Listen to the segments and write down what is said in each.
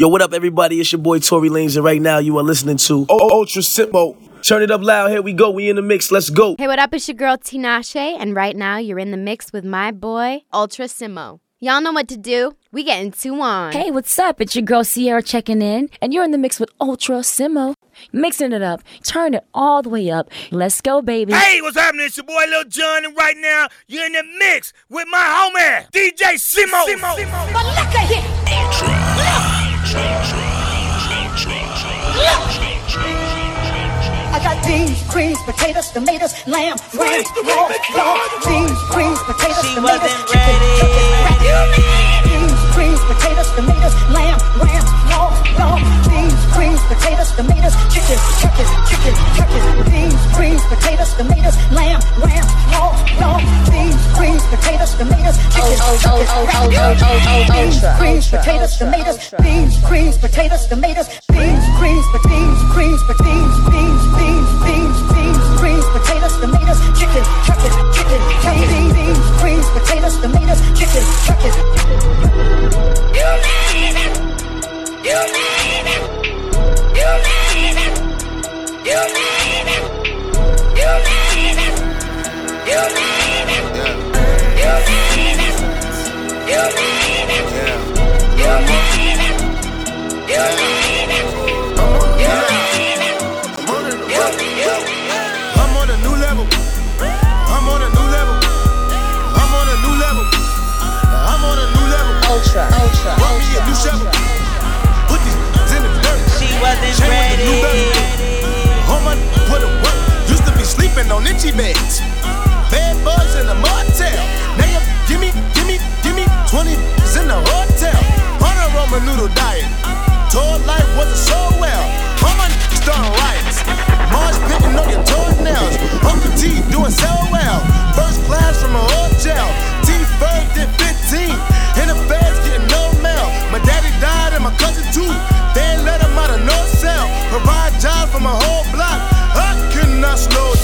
Yo, what up, everybody? It's your boy Tory Lanez, and right now you are listening to o- Ultra Simmo. Turn it up loud. Here we go. We in the mix. Let's go. Hey, what up? It's your girl Tinashe, and right now you're in the mix with my boy Ultra Simmo. Y'all know what to do. We getting two on. Hey, what's up? It's your girl Ciara checking in, and you're in the mix with Ultra Simmo. Mixing it up, turn it all the way up. Let's go, baby. Hey, what's happening? It's your boy Lil Jon, and right now you're in the mix with my homie DJ Simmo. Simmo. Simmo. But look at here. I got beans, greens, potatoes, tomatoes, lamb, ram, pork, beans, greens, potatoes, tomatoes, chicken, chicken, chicken, potatoes, tomatoes, lamb, ram, raw, raw. Beans, creams, potatoes, tomatoes, chicken, chicken, chicken, chicken. Beans, creams, potatoes, tomatoes, lamb, ram, raw, raw. Beans, creams, potatoes, tomatoes, chicken, chicken, Beans, creams, potatoes, tomatoes, beans, creams, potatoes, tomatoes, beans, creams, beans, creams, beans, beans, beans, beans, beans, creams, potatoes, tomatoes, chicken, chicken, chicken, beans, beans, creams, potatoes, tomatoes, chicken, chicken. Yeah. Sleeping on itchy beds. Bed bugs in the motel. Now you give me, give me, give me 20 in the hotel. On a ramen noodle diet. Told life wasn't so well. My starting riots. Mars picking on your toenails. Uncle T doing so well. First class from a hotel. T first did 15. In the feds getting no mail. My daddy died and my cousin too. They let him out of no cell. Provide jobs for my whole block. I could not slow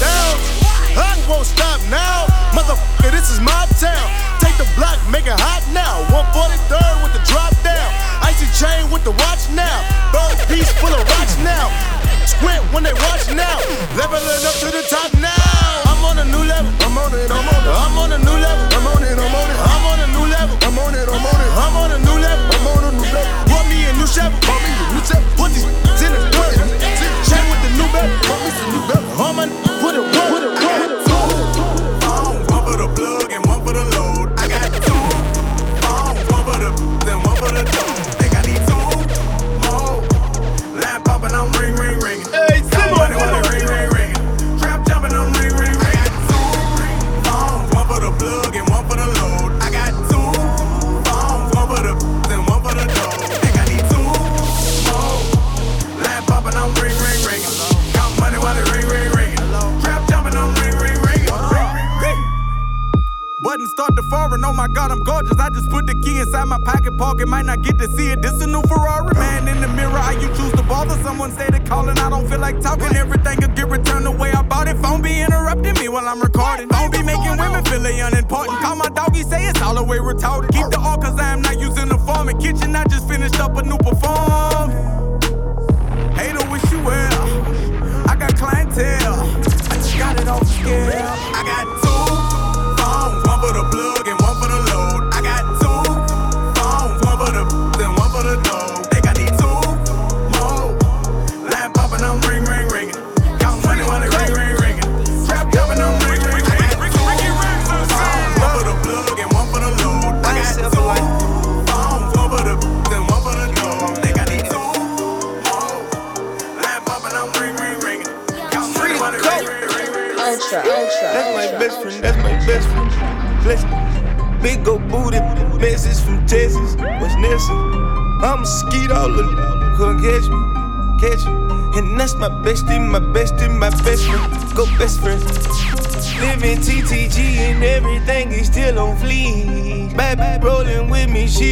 won't stop now. Motherfucker, this is my town. Take the block, make it hot now. 143rd with the drop down. Icy chain with the watch now. Bird piece full of rocks now. Squint when they watch now. Leveling up to the top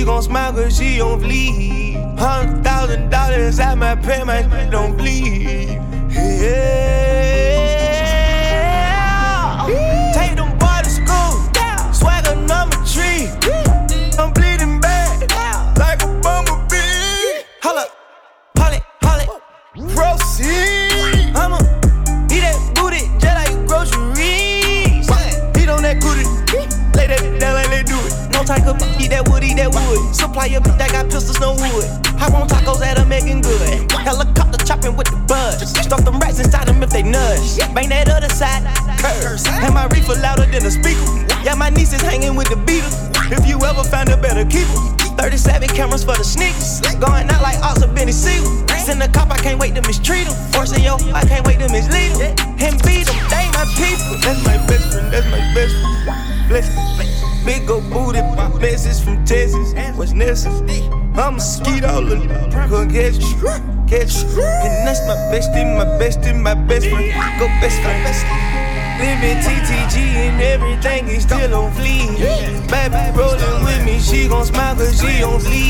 she gon' smile cause she don't fleek. Hundred thousand dollars at my pay, my don't bleed. Yeah. Necessary? I'm a skeet all the gonna get you, get you. And that's my bestie, my bestie, my best friend. Go best friend. Living TTG and everything is still on fleek. Baby rolling with me, she gon' smile cause she on fleek.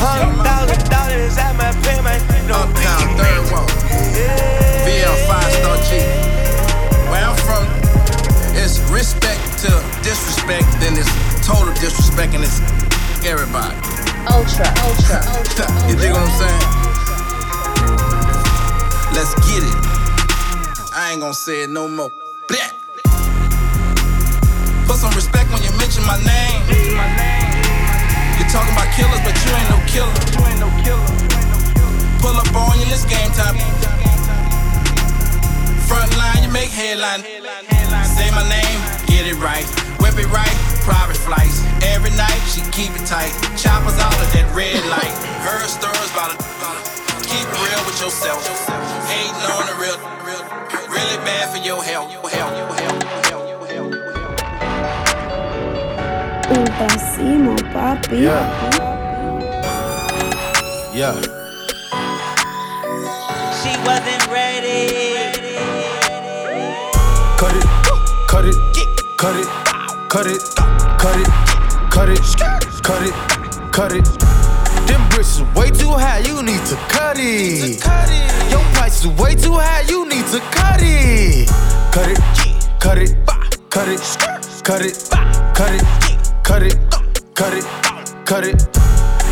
Hundred thousand dollars at my pay, my no Uptown, third wall. VL five star G. Where I'm from, it's respect to disrespect, then it's total disrespect, and it's everybody. Ultra, ultra, ultra. you dig what I'm saying? Let's get it. I ain't gonna say it no more. Put some respect when you mention my name. You're talking about killers, but you ain't no killer. Pull up on you, it's game time. Front line, you make headline. Say my name, get it right. Whip it right, private flights. Every night, she keep it tight. Choppers out of that red light. Her stirs about it. Keep it real with yourself. Hating on the real, real, really bad for your health. pasimo, papi. Yeah. She wasn't ready. Cut it, cut it, cut it, cut it, cut it, cut it, cut it, cut it. Them bricks is way too high, you need to cut it. Your price is way too high, you need to cut it. Cut it, cut it, cut it, cut it, cut it, cut it, cut it, cut it.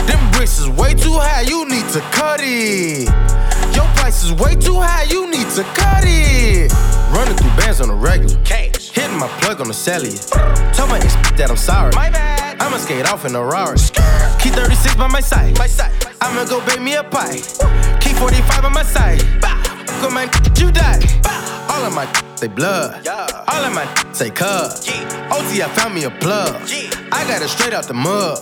Them bricks is way too high, you need to cut it. Your price is way too high, you need to cut it. Running through bands on a regular. Hitting my plug on the cellular. Tell my ex that I'm sorry. My bad. I'ma skate off in a Rari. Key 36 by my side. My side. I'ma go bake me a pie. Key 45 on my side. Go man, you die. All of my say blood. All of my say cuz. OT, I found me a plug. I got it straight out the mud.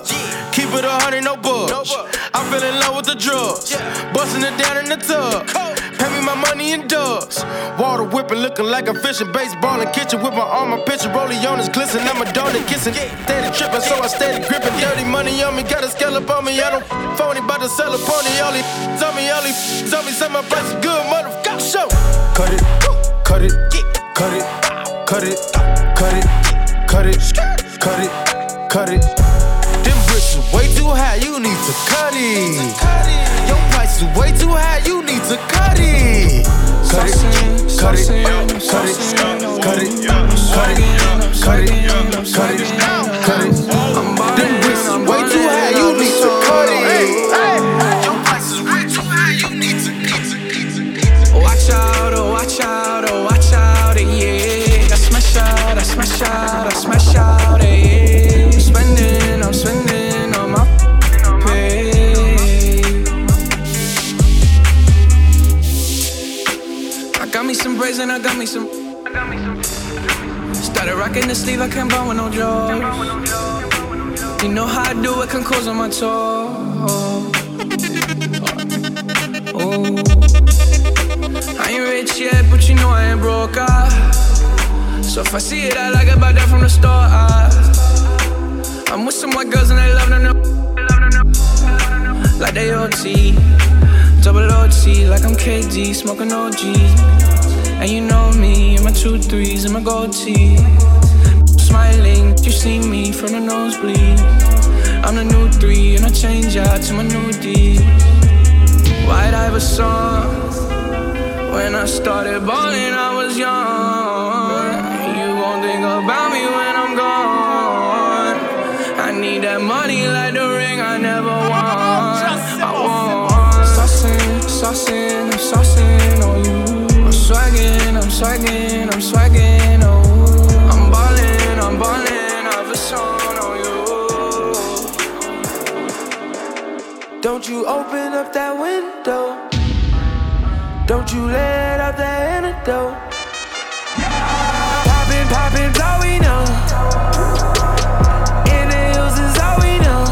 Keep it a hundred, no bugs. I fell in love with the drugs. Busting it down in the tub. Pay me my money in dubs. Water whipping, looking like I'm fishing. Baseball in kitchen with my arm, my picture. Rollie on his glisten. I'm a donor kissing. Steady tripping, so I steady gripping. Dirty money on me, got a scallop on me. I don't phony, about to sell a pony. All he tell me, all he tell me, say my price good, motherfucker. Show. Cut it, cut it, cut it, cut it, cut it, cut it, cut it, cut it. Them bricks way too high, you need to cut it. Price is way too high, you need to cut it. Cut it, cut it, cut it, cut it, cut it, cut it, cut it, cut it. I got me some. Started rocking the sleeve, I can't buy with no joy. You know how I do it, can close on my toe. Oh. I ain't rich yet, but you know I ain't broke. Ah. So if I see it, I like it, buy that from the store. Ah. I'm with some white girls and they love them. Like they OT, double OT, like I'm KD, smoking OG. And you know me, and my two threes and my gold tee. Smiling, you see me from the nosebleed. I'm the new three, and I change out to my new D. White Iverson. When I started balling, I was young. You gon' think about me when I'm gone. I need that money like the ring I never won. I want saucing, saucing Don't you open up that window. Don't you let out that antidote. Poppin', poppin', all we know. In the hills is all we know.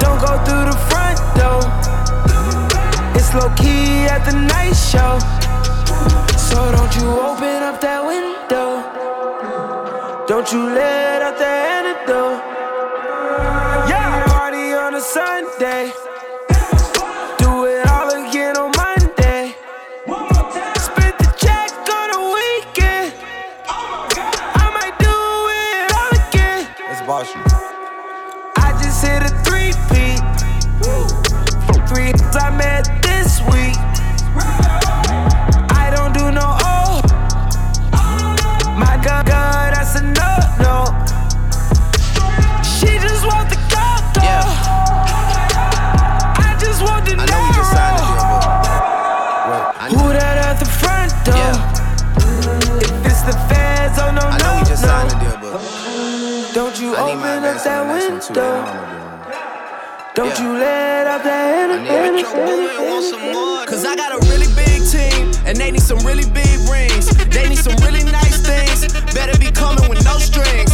Don't go through the front door. It's low key at the night show. So don't you open up that window. Don't you let out open up advance that on the next one, too. window. Don't wanna Don't Yeah. you let out that I need energy. it. Cause I got a really big team, and they need some really big rings. They need some really nice things. Better be coming with no strings.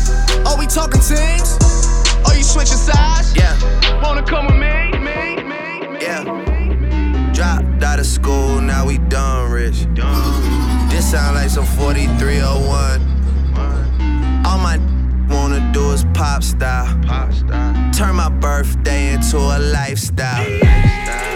Are we talking teams? Are you switching sides? Yeah. Wanna come with me? Me? Me? Yeah. Dropped out of school, now we done rich. This sound like some 4301. All my wanna do is pop style. Pop style. Turn my birthday into a lifestyle. Tell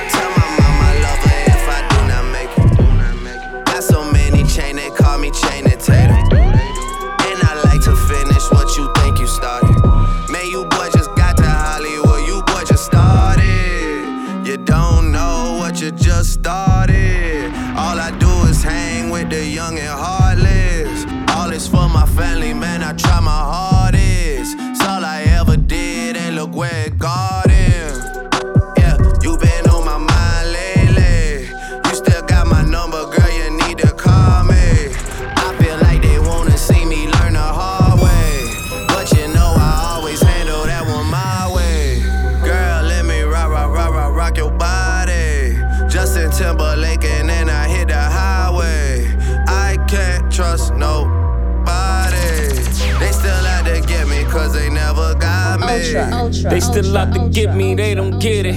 family, man. I try my hardest. They still out to get me, they don't get it.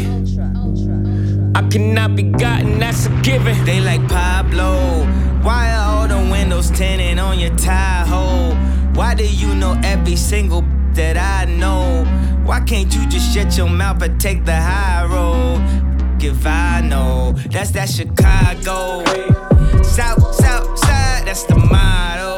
I cannot be gotten, that's a given. They like Pablo. Why are all the windows tinted on your Tahoe? Why do you know every single that I know? Why can't you just shut your mouth and take the high road? If I know, that's that Chicago. South, south side, that's the motto.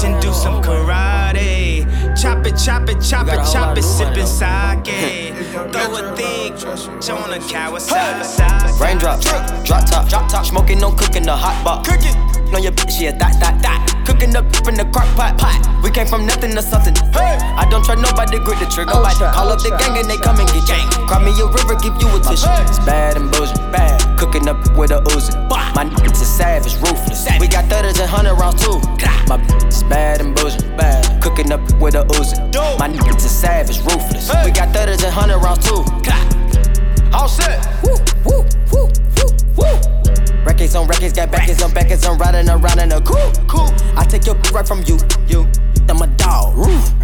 Garage and do some karate. Chop it, chop it, chop it, chop it, sipping sake. Throw a thing on a Kawasaki. Raindrops, drop top, drop top, smoking, no cooking, the hot pot. Cooking. On your bitch, yeah, that, that, that. Cooking up in the crock pot, pot. We came from nothing to something. Hey. I don't try nobody, to grip the trigger. Oh, nobody call oh, up the gang and they oh, come and get gang. Cry me a river, give you a tissue. It's bad and bullshit, bad. Cooking up with a Uzi. My niggas is savage, ruthless. We and hundred rounds too. My bitch is bad and bullshit, bad. Cooking up with a Uzi. My niggas is savage, ruthless. We got thudders and hundred rounds too. All set. Woo, woo, woo, woo, woo. Records on records, got backers on backers, I'm riding around in a coupe. Cool. I take your right from you, you. I'm a dog, roof.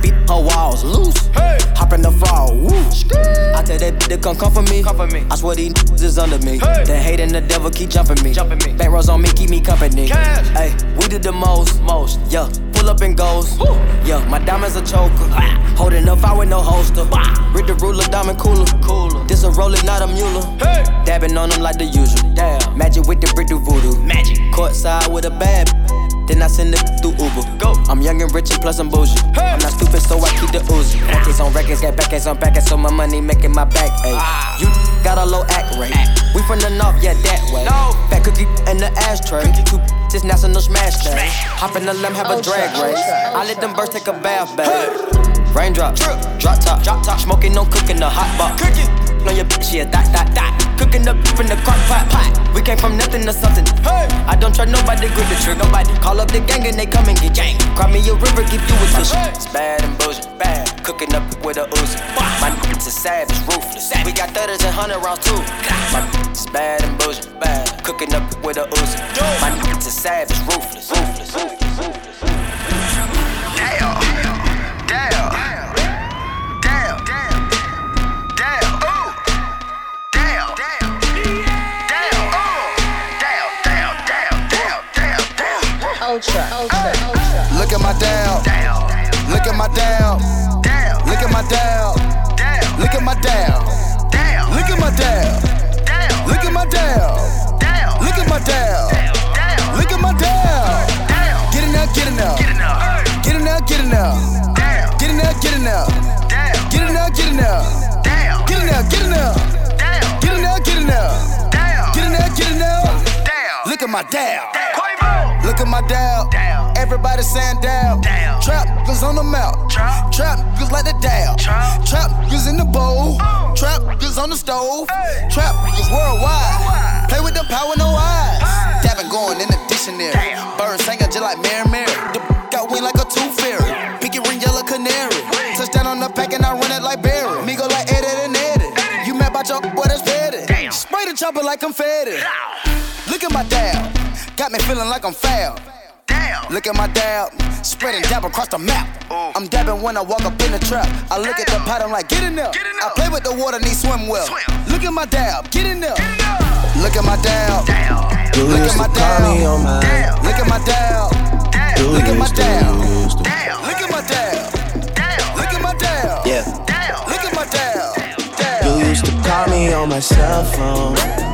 Beat her walls loose. Hey. Hop in the fall, woo. I tell that bitch to come comfort me. Comfort me. I swear these niggas is under me. Hey. The hate and the devil keep jumping me. Jumping me. Back rows on me, keep me company. Cash. Hey, we did the most. Most. Yeah, pull up and goes. Woo. Yeah, my diamonds a choker. Holding up, I with no holster. Read the ruler, diamond cooler. Cooler. This a roller, not a mule. Hey. Dabbing on them like the usual. Damn. Magic with the brick do voodoo. Magic. Courtside with a bad. Then I send it through Uber. Go. I'm young and rich and plus I'm bougie. Hey. I'm not stupid, so I keep the Uzi. Records on records, got backers on backers, so my money making my back. Ayy. Ah. You got a low act rate. We from the north, yeah, that way. No. Fat cookie in the ashtray. Two just national smash day. Smash. Hop in the limb, have a drag race. I let them birds take a bath, babe. Raindrop, Drip. drop top, drop top. Smoking, no cooking, the hot box. Cooking. On your bitch, yeah, dot, dot, dot. Cooking up in the crock pot, pot. We came from nothing to something. Hey. I don't try nobody, grip the trick. Nobody call up the gang and they come and get gang. Cry me a river, give you a tissue. Hey. It's bad and bullshit, bad. Cooking up with a Uzi. My niggas is savage, ruthless. We got thudders and hundred rounds too. My niggas is bad and bullshit, bad. Cooking up with a Uzi. My niggas is savage, ruthless, ruthless. Damn. My down. Look at my down. Look at my down. Look at my down. Look at my down. Look at my down. Look at my down. Look at my down. Get in there, get in there. Get in there, get in there. Get in there, get in there. Get in there, get in there. Get in there, get in there. Get in there, get in there. Get in there, get in there. Look at my down. Look at my down. Everybody saying down. Trap niggas on the mouth. Trap niggas like the down. Trap niggas in the bowl. Trap niggas on the stove. Trap niggas worldwide. Play with the power, no eyes. Dabbing going in the dictionary. Bird singing just like Mary Mary. The got wing like a tooth fairy. Pinky ring yellow canary. Touchdown on the pack and I run it like Barry. Me go like Eddie and Eddie. You mad about your boy that's petty. Spray the chopper like I'm dab. Got me feeling like I'm foul. Look at my dab. Spreading dab across the map. I'm dabbing when I walk up in the trap. I look at the pot, I'm like, get in there. I play with the water, need swim well. Look at my dab. Get in there. Look at my dab. You Look used at my to call me on my. dab. Look at my dab. You Look at my used to, dab. you used. Look at my dab. Look at my dab. Yeah. Look at my dab. You used to call me on my cell phone.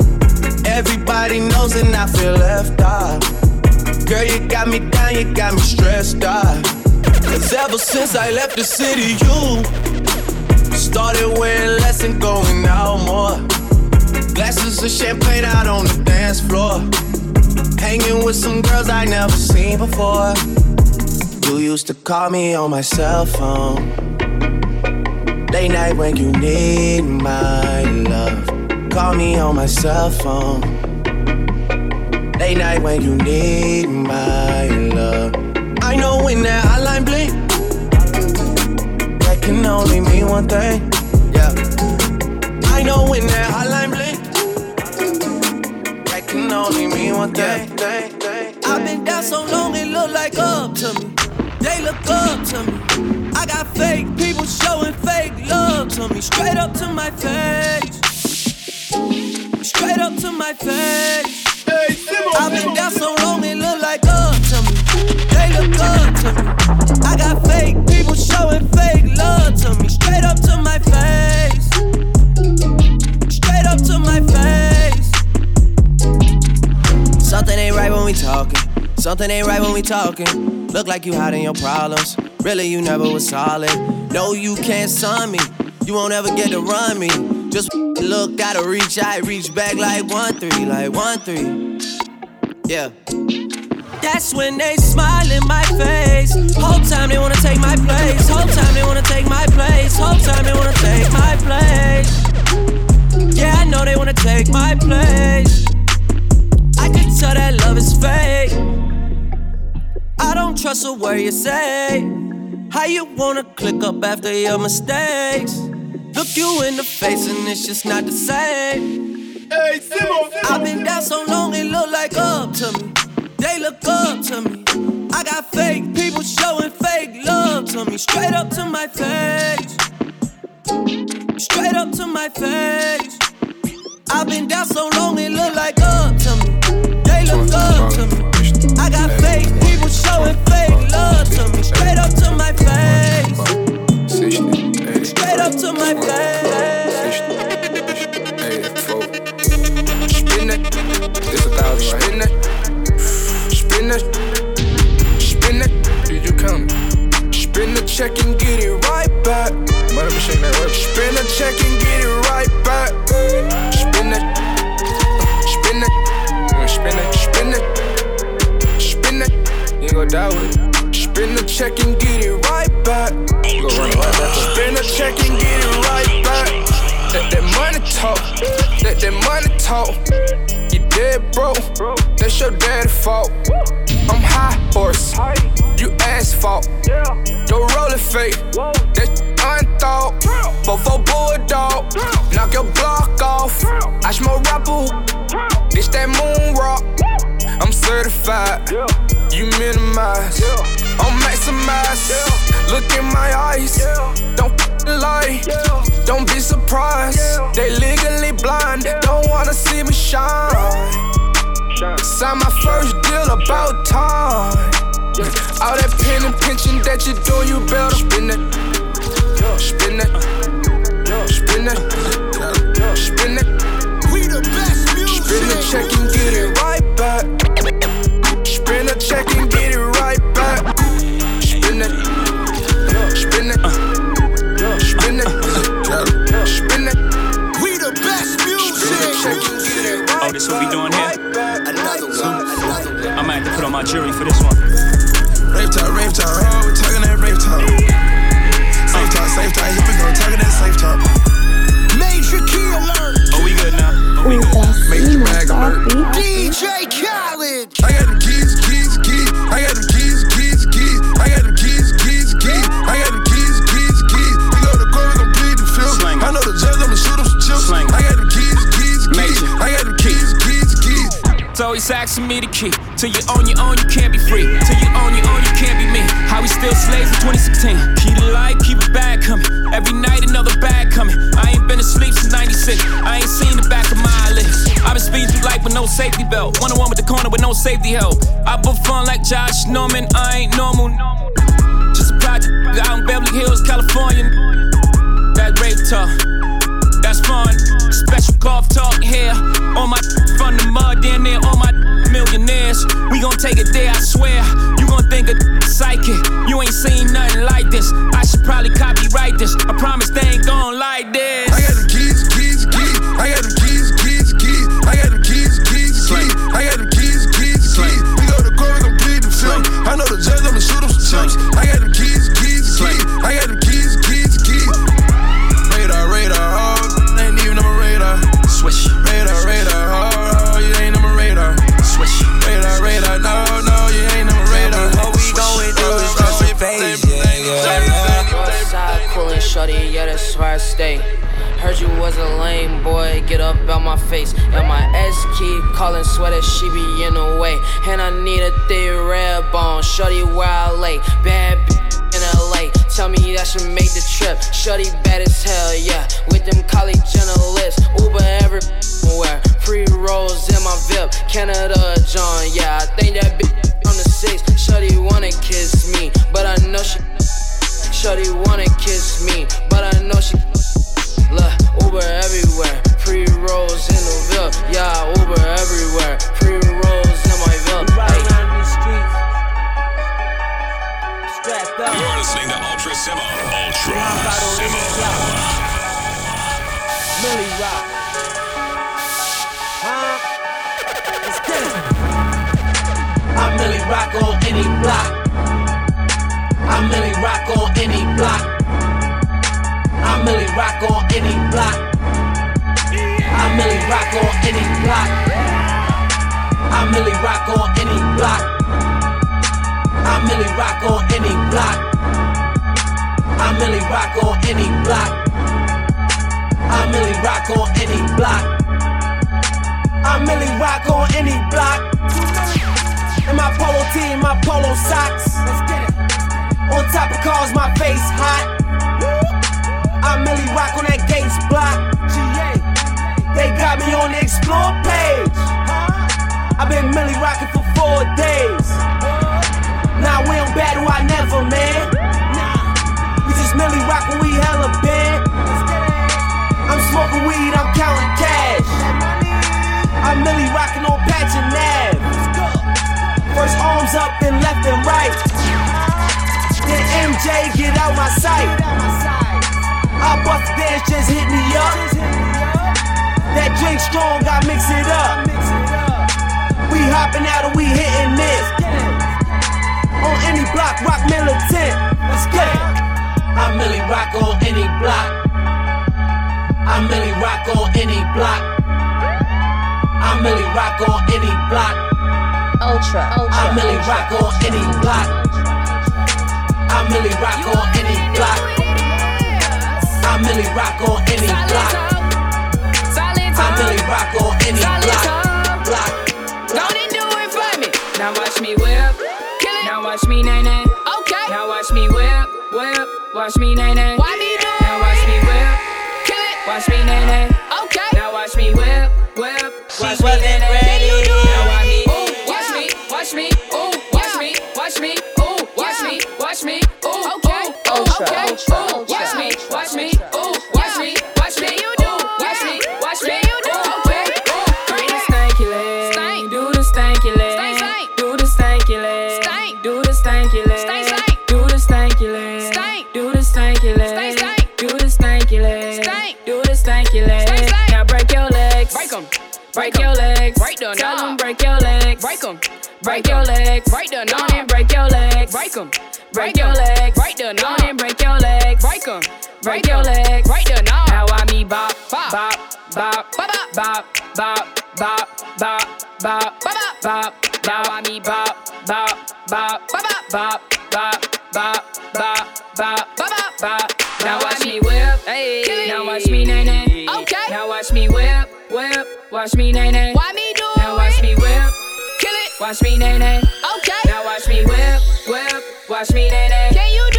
Everybody knows and I feel left out. Girl, you got me down, you got me stressed out. Cause ever since I left the city, you started wearing less and going out more. Glasses of champagne out on the dance floor. Hanging with some girls I never seen before. You used to call me on my cell phone. Late night when you need my love. Call me on my cell phone. Late night when you need my love. I know when that hotline blink, that can only mean one thing. Yeah. I know when that hotline blink, that can only mean one thing. thing. I've been down so long it look like up to me. They look up to me. I got fake people showing fake love to me. Straight up to my face. Straight up to my face. I've been down so long it look like up to me. They look up to me. I got fake people showing fake love to me. Straight up to my face. Straight up to my face. Something ain't right when we talking. Something ain't right when we talking. Look like you hiding your problems. Really, you never was solid. No, you can't sign me. You won't ever get to run me. Just look, gotta reach I reach back like one three, like one three. Yeah. That's when they smile in my face. Whole time they wanna take my place. Whole time they wanna take my place. Whole time they wanna take my place. Yeah, I know they wanna take my place. I can tell that love is fake. I don't trust a word you say. How you wanna click up after your mistakes? Look you in the face and it's just not the same. Hey, Simon, I've been down so long it look like up to me. They look up to me. I got fake people showing fake love to me. Straight up to my face. Straight up to my face. I've been down so long it look like up to me. They look up to me. I got fake people showing fake love to me. Straight up to my face. Up to my face. Spin that, it's a thousand Spin that, spin that, spin that. Did you count it? Spin the check and get it right back. Me shake that work. Spin the check and get it right back. Spin that, spin that, spin that, spin that, spin that. You gonna die with it. Spin the check and get it right back. It. Spin the check and get it right back. Let that money talk. Let that money talk. You dead broke. That's your daddy fault. I'm high horse. You asphalt. Your roller fake. That's unthought. Before bulldog. Knock your block off. I smoke rapper. This that moon rock. Certified. You minimize. I'm maximize. Look in my eyes. Don't lie. Don't be surprised. They legally blind. Don't wanna see me shine. Sign my first deal about time. All that pen and pinching that you do, you better spin it. Spin it. Spin it. My jury for this one. Rave talk, rave talk, oh, we talking that rave talk. Safe talk, safe talk, here we go, talking that safe talk. Major key alert. Oh, we good now? Oh, we good. Major bag alert. DJ Khaled. I got them keys, keys, keys. I got them keys, keys, keys. I got them keys, keys, keys. I got them keys, keys, keys. We go to court, we gon' plead the fifth. I know the judge, I'ma shoot him some chips. I got them keys, keys, keys. I got them keys, keys, keys. So he's asking me the key. Till you own your own, you can't be free. Till you own your own, you can't be me. How we still slaves in 2016. Keep the light, keep it bag coming. Every night another bag coming. I ain't been asleep since 96. I ain't seen the back of my eyelids. I've been speeding through life with no safety belt. One on one with the corner with no safety help. I put fun like Josh Norman. I ain't normal. Just a project out in Beverly Hills, California. That rape talk. That's fun. Special golf talk here. On my from the mud, then there on my millionaires. We gon' take it there, I swear. You gon' think a psychic. You ain't seen nothing like this. I should probably copyright this. I promise they ain't gon' like I stay. Heard you was a lame boy, get up out my face. And my ex keep calling sweater, she be in the way. And I need a thick red bone, shorty where I lay. Bad b- in LA, tell me that should make the trip. Shorty bad as hell, yeah. With them college journalists, Uber everywhere. Free rolls in my VIP, Canada John, yeah. I think that bitch on the six. Shorty wanna kiss me, but I know she. Shorty wanna kiss me, but I know she. Rock on any block. I Milly rock on any block. I'm Milly rock on any block. I'm Milly rock on any block. In my polo tee, my polo socks. On top of cars, my face hot. I'm Milly rock on that Gates block. They got me on the explore page. I've been Milly rocking for four days. Now we don't battle, I never, man. Nah, We just Milly rock when we hella bent. I'm smoking weed, I'm counting cash. I'm Milly rocking on patch and nav. First arms up, then left and right. Then MJ get out my sight. I bust dance, just hit me up. That drink strong, I mix it up. We hopping out and we hitting this. On any block, rock militant. Let's get it. I Milly rock on any block. I Milly rock on any block. I Milly rock on any block. Ultra, ultra. I Milly rock on any block. I Milly rock on any block. I Milly rock on any block. I Milly rock on any block. Block. Don't it do it for me. Now watch me watch me nae nae. Okay. Now watch me whip, whip. Watch me nae nae. Why me do Now watch me whip. Kill it. Watch me nae nae. Okay. Now watch me whip, whip. Watch me nae nae. Can you do it? Now watch me. Ooh, watch me. Watch me. Ooh, watch me. Watch me. Ooh, watch me. Watch me. Ooh, okay. Ultra, okay. ultra, Ooh, ultra, watch me. ultra, Watch me. break your legs. Break them. Tell them break your legs. Break them. Break your legs. Break them. Don't and break your legs. Break them. Break your legs. Break them. Don't and break your legs. Break them. Break your legs. Break them. Now I me bop, bop, bop, bop, bop, bop, bop. Watch me nae nae. Why me do Now watch me whip. Kill it. Watch me nae nae. Okay. Now watch me whip, whip. Watch me nae nae. Can you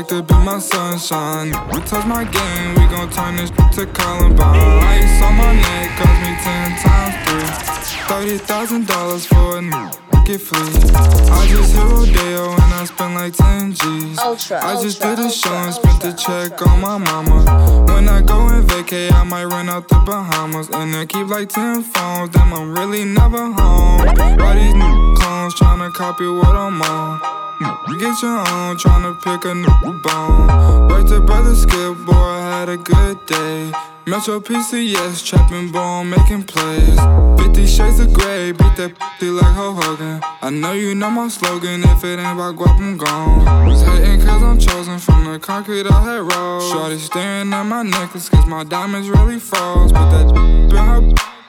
like to be my sunshine? We touch my game, we gon' turn this to Columbine. Ice on my neck cost me ten times three. Thirty thousand dollars for a new get free. I just hit Rodeo and I spent like ten G's. Ultra, I just ultra, did a show and spent the check on my mama. When I go and vacay, I might run out the Bahamas and I keep like ten phones. Damn, I'm really never home. Why these new clones tryna copy what I'm on? Get your own, tryna pick a new bone. Worked to brother Skip, boy, I had a good day. Metro PCS, trapping bone, making plays. 50 shades of gray, beat that pussy like Ho Hogan. I know you know my slogan, if it ain't about guap, I'm gone. Was hating cause I'm chosen from the concrete I had rolled. Shorty staring at my necklace cause my diamonds really froze. But that in her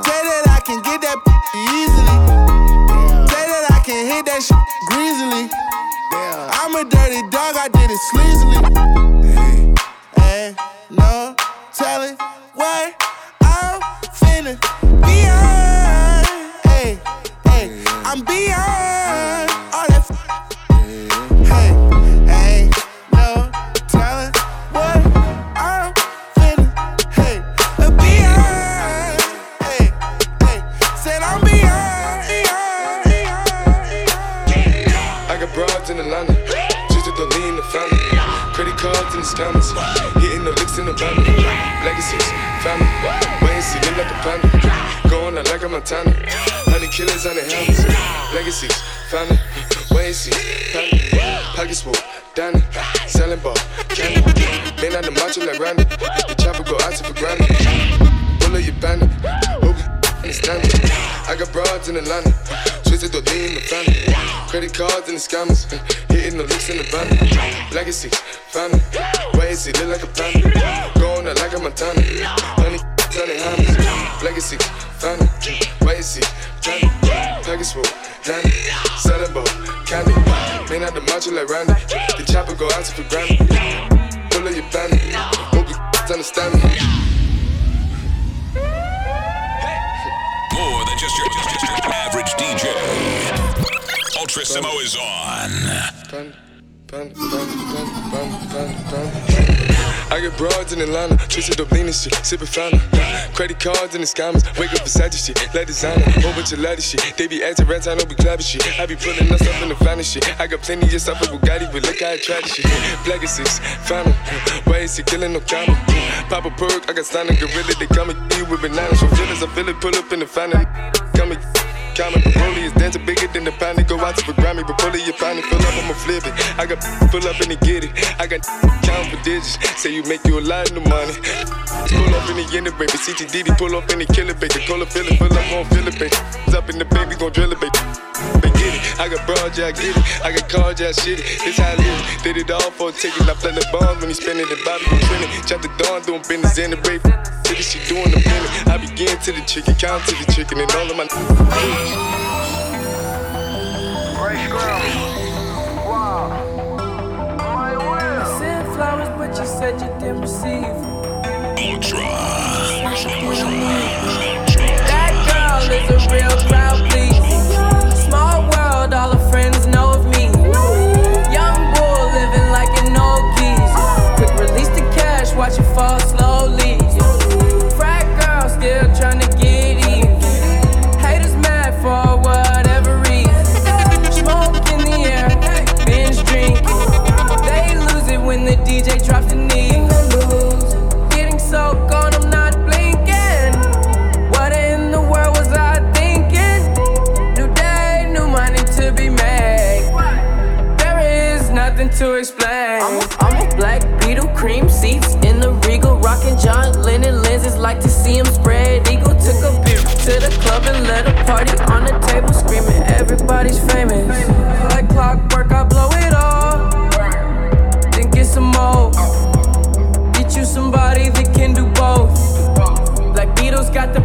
can easily. Say that I can hit that shit greasily. I'm a dirty dog, I did it sleazily. Credit the scammers, uh, hitting the looks in the van. Legacy, family, why is it look like a panda? Going out like a Montana, honey, honey hammers. Legacy, family, why is it family? Package full, Danny, selling ball, candy. Man out the macho like Randy, the chopper go out to granted. Ultra Simmo is on. I get broads in Atlanta, twisted up lean shit, sippin' fountain. Credit cards and the scammers, wake up beside the shit, let designer, whole bunch of lattice shit. They be acting rats, I know be clapping shit. I be pulling us up in the finest shit. I got plenty of stuff with Bugatti, but look how I try this shit. Black is six, fountain, why is he killing no comma? Pop a perk, I got stunning gorilla, they come and you with bananas. So feelings, I feel it, pull up in the fountain. Come and Common Broly is dancing bigger than the pound. Go out to for Grammy, but pull it, your pound, fill up, I'ma flip it. I got pull up and get it. I got count for digits. Say you make you a lot of money. Pull up in the end, baby. CTDD, pull up in the killer, baby. Call up, fill it, fill up, gon' fill it, baby. Up in the baby, gon' drill it, baby. Get it. I got broad, yeah, I get it. I got cards, yeah, shit it. This how I live. Did it all for a ticket. I play the bombs when he spending the Bobby, gon' trend it. Chop the dawn, doing business in the baby. City, she doing the payment. I begin to the chicken, count to the chicken, and all of my. I sent flowers, but you said you didn't receive. That girl is a real crowd, to the club and let a party on the table, screaming everybody's famous. Like clockwork, I blow it all. Then get some more. Get you somebody that can do both. Black Beatles got the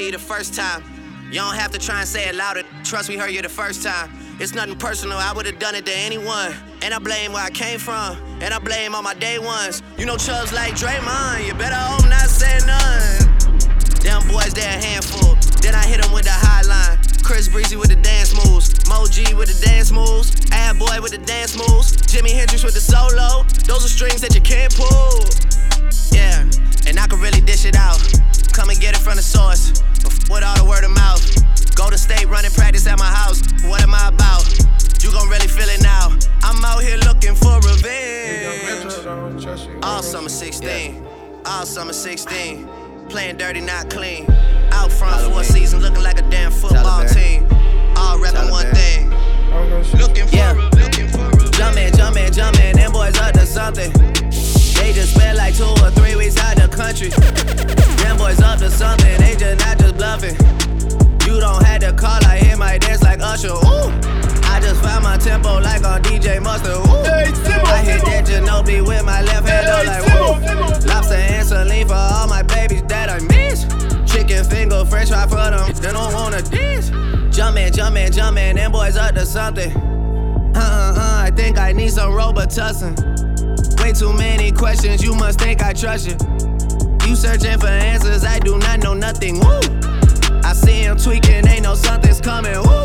I you the first time. You don't have to try and say it louder. Trust we heard you the first time. It's nothing personal, I would've done it to anyone. And I blame where I came from, and I blame all my day ones. You know Chubbs like Draymond, you better hope not say none. Them boys, they a handful. Then I hit them with the high line. Chris Breezy with the dance moves. Mo G with the dance moves. Ad Boy with the dance moves. Jimi Hendrix with the solo. Those are strings that you can't pull. Yeah, and I can really dish it out come and get it from the source. With all the word of mouth. Go to state, running practice at my house. What am I about? You gon' really feel it now. I'm out here looking for revenge. All summer 16. All summer 16. Playing dirty, not clean. Out front for a season, looking like a damn football team. All rapping one thing. Looking for yeah. revenge. Jumpin', jumpin', jumpin', them boys up to something. They just spent like two or three weeks out the country. Them boys up to something, they just not just bluffing. You don't have to call, I hit my dance like Usher. Ooh. I just found my tempo like on DJ Mustard. Ooh. I hit that Ginobili with my left hand, though, like woo. Lobster and saline for all my babies that I miss. Chicken finger, french fry for them, they don't wanna dance. Jumpin', jumpin', jumpin', them boys up to something. Uh uh I think I need some Robitussin. Way too many questions, you must think I trust you. You searching for answers, I do not know nothing. Woo! I see him tweaking, ain't no something's coming. Woo!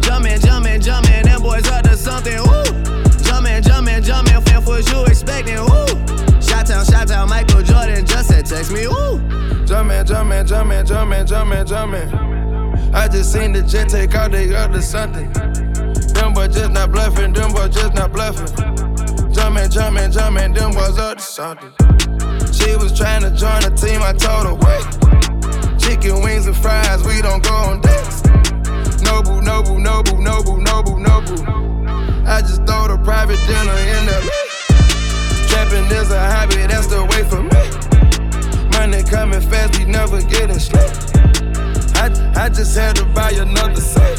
Jumpin', jumpin', jumpin', them boys up to something. Woo! Jumpin', jumpin', jumpin', fam, what you expecting? Woo! Shot town, shot town, Michael Jordan just said text me. Woo! Jumpin', jumpin', jumpin', jumpin', jumpin', jumpin'. I just seen the jet take out, they up to something. Them boys just not bluffing, them boys just not bluffing. Jumpin', jumpin', jumpin', them boys up to something. She was trying to join the team, I told her, wait. Chicken wings and fries, we don't go on dates. No boo, no boo, no boo, no boo, no boo, no boo. I just throw the private dinner in the Trapping is a hobby, that's the way for me. Money coming fast, we never getting sleep. I, I just had to buy another safe.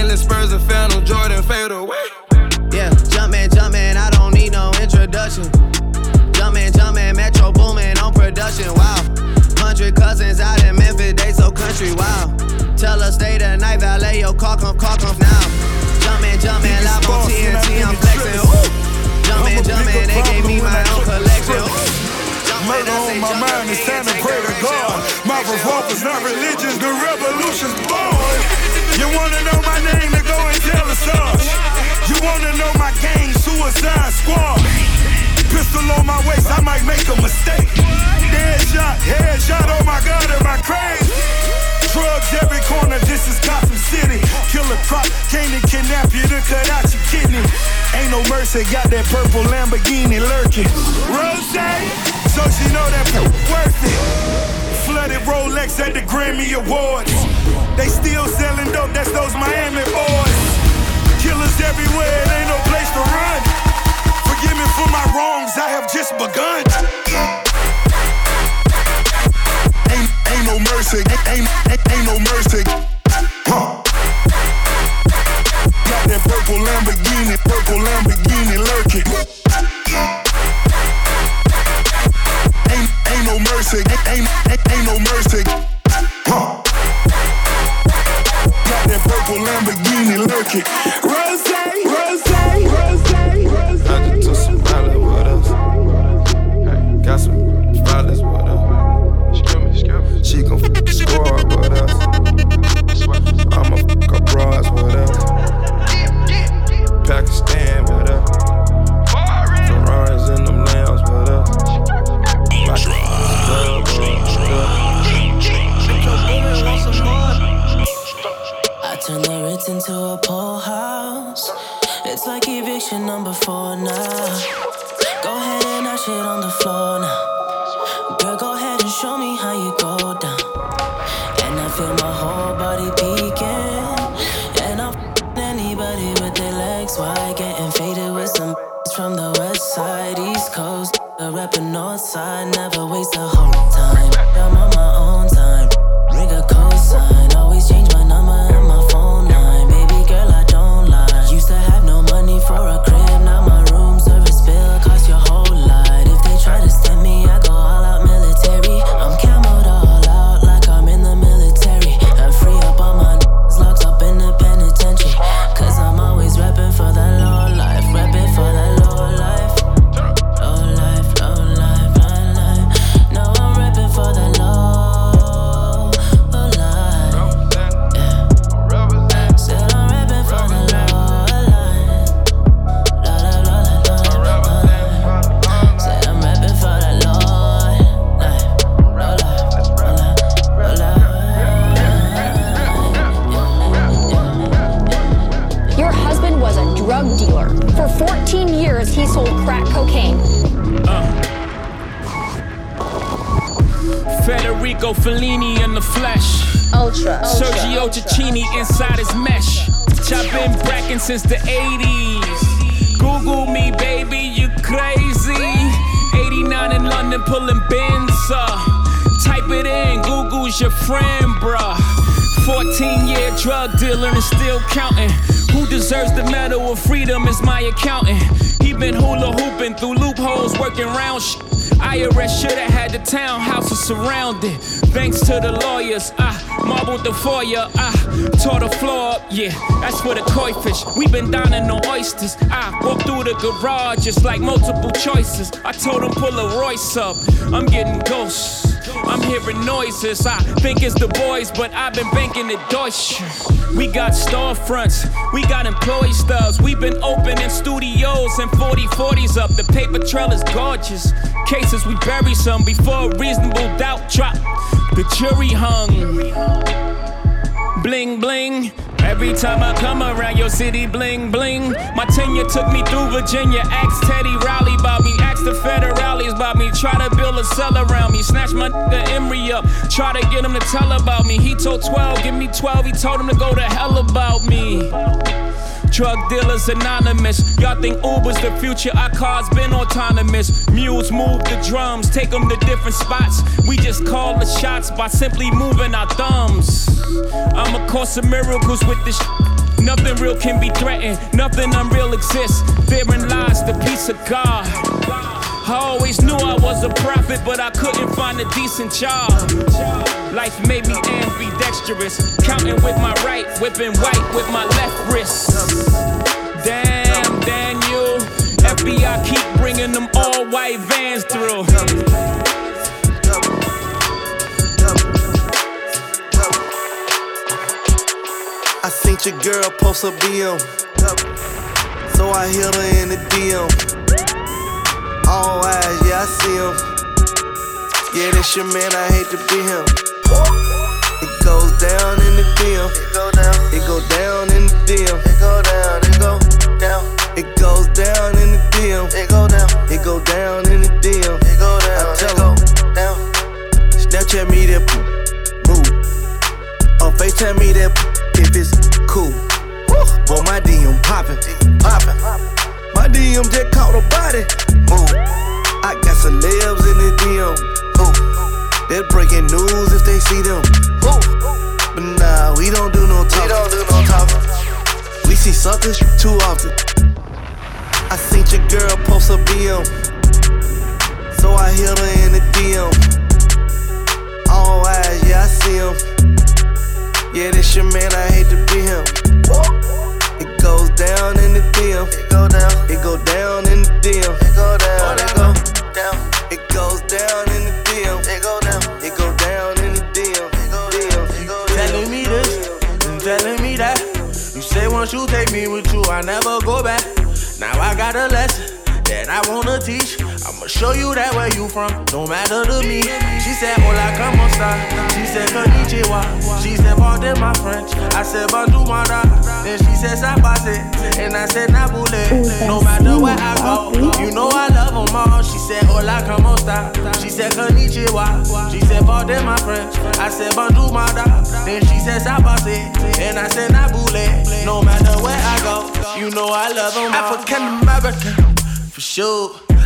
Bentley Spurs and Phantom Jordan fade away. Yeah, jumpin', jumpin', I don't need no introduction. Jumpin', jumpin', Metro boomin' on production, wow. Hundred cousins out in Memphis, they so country, wow. Tell her stay the night, valet your car, come, car, come now. Jumpin', jumpin', live on TNT, I'm flexin', ooh. Jumpin', jumpin', they gave me my own collection, ooh. Murder on my mind, it's time to pray to God. My revolver's not religious, the revolution's born. You wanna know my name, then go and tell us us. You wanna know my gang, Suicide Squad. Pistol on my waist, I might make a mistake. Dead shot, head shot, oh my god, am I crazy? Drugs every corner, this is Gotham City. Killer Croc, came to kidnap you to cut out your kidney. Ain't no mercy, got that purple Lamborghini lurking. Rose, so she know that worth it. Flooded Rolex at the Grammy Awards. They still selling dope, that's those Miami boys. Killers everywhere, it ain't no place to run. Forgive me for my wrongs, I have just begun. Ain't, ain't no mercy, ain't, ain't, ain't no mercy. Huh. Got that purple Lamborghini, purple Lamborghini lurking. No mercy, ain't, ain't, ain't no mercy. Huh. Got that purple Lamborghini lurking. Rose, rose, rose, I just took some Miley with us. Got some violence with us. She gon' f score with us. I'ma fuck up bras with us. Pakistan turn the Ritz into a pool house. It's like eviction number four now. Go ahead and dash it on the floor now. Girl, go ahead and show me how you go down. And I feel my whole body peeking. And I'm anybody with their legs wide. Getting faded with some from the west side, east coast. The rapping north side, never waste a whole time. The I tore the floor up. Yeah, that's for the koi fish. We been dining on oysters. I walked through the garage, just like multiple choices. I told him pull a Royce up. I'm getting ghosts. I'm hearing noises. I think it's the boys, but I've been banking the Deutsche. We got storefronts, we got employee stubs. We've been opening studios and 40 40s up. The paper trail is gorgeous. Cases we bury some before a reasonable doubt drop. The jury hung. Bling bling. Every time I come around your city, bling bling. My tenure took me through Virginia. Ask Teddy Riley about me. Ask the federales about me. Try to build a cell around me. Snatch my nigga Emory up. Try to get him to tell about me. He told 12, give me 12. He told him to go to hell about me. Drug dealers anonymous. Y'all think Uber's the future? Our cars been autonomous. Mules move the drums, take them to different spots. We just call the shots by simply moving our thumbs. I'm a course of miracles with this. sh- Nothing real can be threatened, nothing unreal exists. Therein lies the peace of God. I always knew I was a prophet, but I couldn't find a decent job. Life made me ambidextrous, counting with my right, whipping white with my left wrist. Damn, Daniel, FBI keep bringing them all white vans through. I your girl post a BM. So I hit her in the DM. All eyes, yeah, I see him. Yeah, this your man, I hate to be him. It goes down in the DM. It go down. It go down in the DM. It go down. It go down. It goes down in the DM. It go down. It go down in the DM. It go down. I tell. Down. Snapchat me that poop. Move. Or FaceTime me that poop if it's cool. Boy, my DM poppin', poppin'. My DM just caught a body. Move. I got celebs in the DM. Ooh. They're breaking news if they see them. Ooh. But nah, we don't do no talking. We don't do no talking. We see suckers too often. I seen your girl post a BM. So I hit her in the DM. All eyes, yeah, I see him. Yeah, this your man, I hate to be him. It goes down in the DM. It go down. It go down in the DM. It go down. It go down. It goes down in the DM. It go down. It go down in the DM. It go down. It go down. telling me this and telling me that. You say once you take me with you, I never go back. Now I got a lesson that I wanna teach. I'ma show you that where you from, no matter to me. She said, Hola, como esta? She said, Konnichiwa. She said, Pardon my French. I said, Bonjour, mara. Then she said, Sabase. And I said, Nabule. No matter where I go, you know I love them all. She said, Hola, como esta? She said, Konnichiwa. She said, Pardon my French. I said, Bonjour, mara. Then she said, Sabase. And I said, Nabule. No matter where I go, you know I love them all. African American for sure.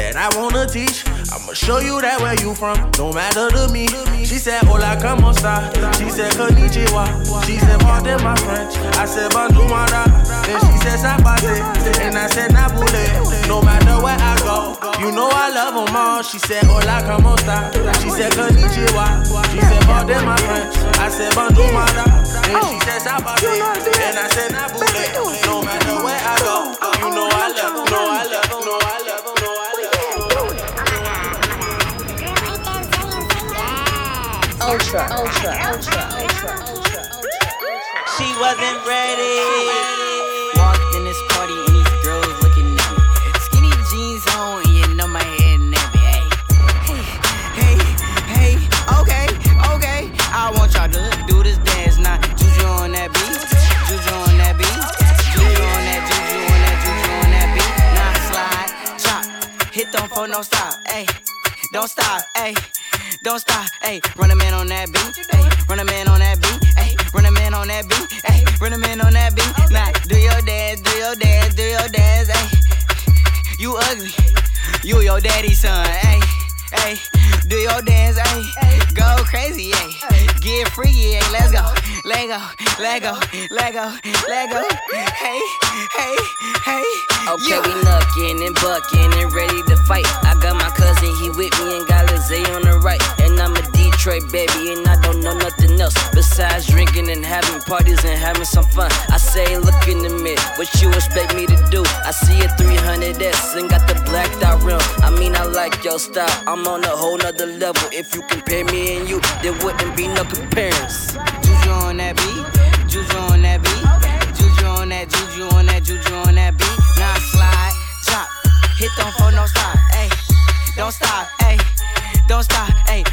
that I wanna teach. I'ma show you that where you from, no matter to me. She said, Hola, como esta? She said, Konnichiwa. She said, Pardon my French. I said, Bonjour. Then she said, Sabase. And I said, Nabule. No matter where I go, you know I love them all. She said, Hola, como esta? She said, Konnichiwa. She said, Pardon my French. I said, Bonjour. Then she said, Sabase. And I said, Nabule. No matter where I go, Ultra. ultra, ultra, ultra, ultra, ultra. She wasn't ready. Walked in this party and these girls looking at me. Skinny jeans on, and you know my head nappy. Hey, hey, hey, okay, okay. I want y'all to do this dance now. Juju on that beat, juju on that beat, juju on that, juju on that, juju on that beat. Now slide, chop, hit them for no stop, hey. Don't stop, hey. Don't stop, hey. Run a man on that beat, hey. Run a man on that beat, hey. Run a man on that beat, hey. Run a man on that beat. Now do your dance, do your dance, do your dance, hey. You ugly, you your daddy's son, hey. Hey, do your dance, hey. Go crazy, hey. Get free, hey. Let's go, let go, let go, let go, let go. Hey, hey, hey. Okay, we knuckin' and buckin' and ready to fight. I got my cousin, he with me and got Lizzie on the right. And I'm a Detroit baby, and I don't know nothing else besides drinking and having parties and having some fun. I say, look in the mirror, what you expect me to do? I see a 300S and got the blacked out rim. I mean, I like your style, I'm on a whole nother level. If you compare me and you, there wouldn't be no comparison. Juju on that beat, juju on that beat, juju on that, juju on that, juju on that beat. Now slide, chop, hit them for no stop, hey. Don't stop, hey. Don't stop, hey.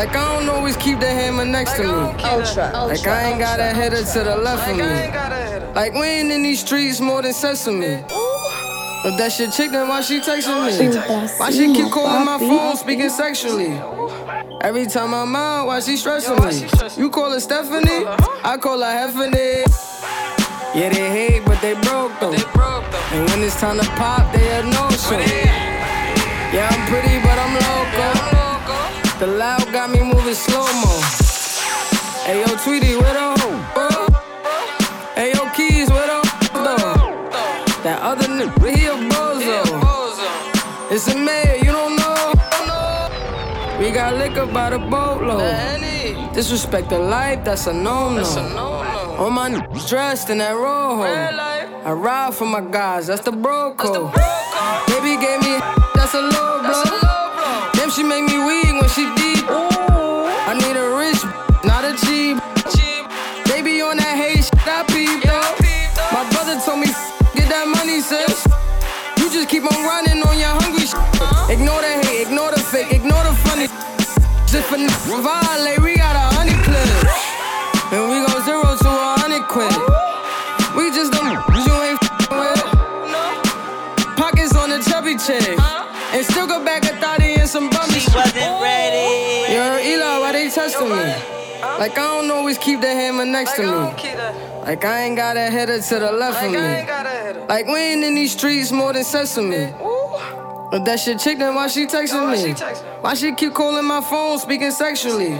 Like I don't always keep the hammer next to me. Ultra, Like I ain't got a header to the left of me. Like we ain't in these streets more than sesame. But that shit chick, then why she texting me? Why she keep calling my phone, speaking sexually? Every time I'm out, why she stressing me? You call her Stephanie, I call her Heffany. Yeah, they hate, but they broke though. And when it's time to pop, they have no show. Yeah, I'm pretty, but I'm loco. The loud got me moving slow mo. Hey yo, Tweety, where the hoe? Hey yo, Keys, where the though? That other nigga, he a bozo. It's a mayor, you don't know. We got liquor by the boatload. Disrespect the life, that's a no-no. All my niggas dressed in that rojo. I ride for my guys, that's the bro code. Baby gave me that's a low blow. She make me weak when she deep. I need a rich, not a cheap. Baby on that hate shit, I peep though. My brother told me get that money, sis. You just keep on running on your hungry shit. Ignore the hate, ignore the fake, ignore the funny. Just for violate, we got a honey clip. And we go zero to a hundred quid. We just don't you ain't with. Pockets on the chubby chick. And some bummy shit. wasn't ready. Yo, Eli, why they testing me? Like I don't always keep the hammer next to me. Like I ain't got a header to the left of me. Like we ain't in these streets more than sesame. But that shit chick, then why she texting me? Why she keep calling my phone, speaking sexually?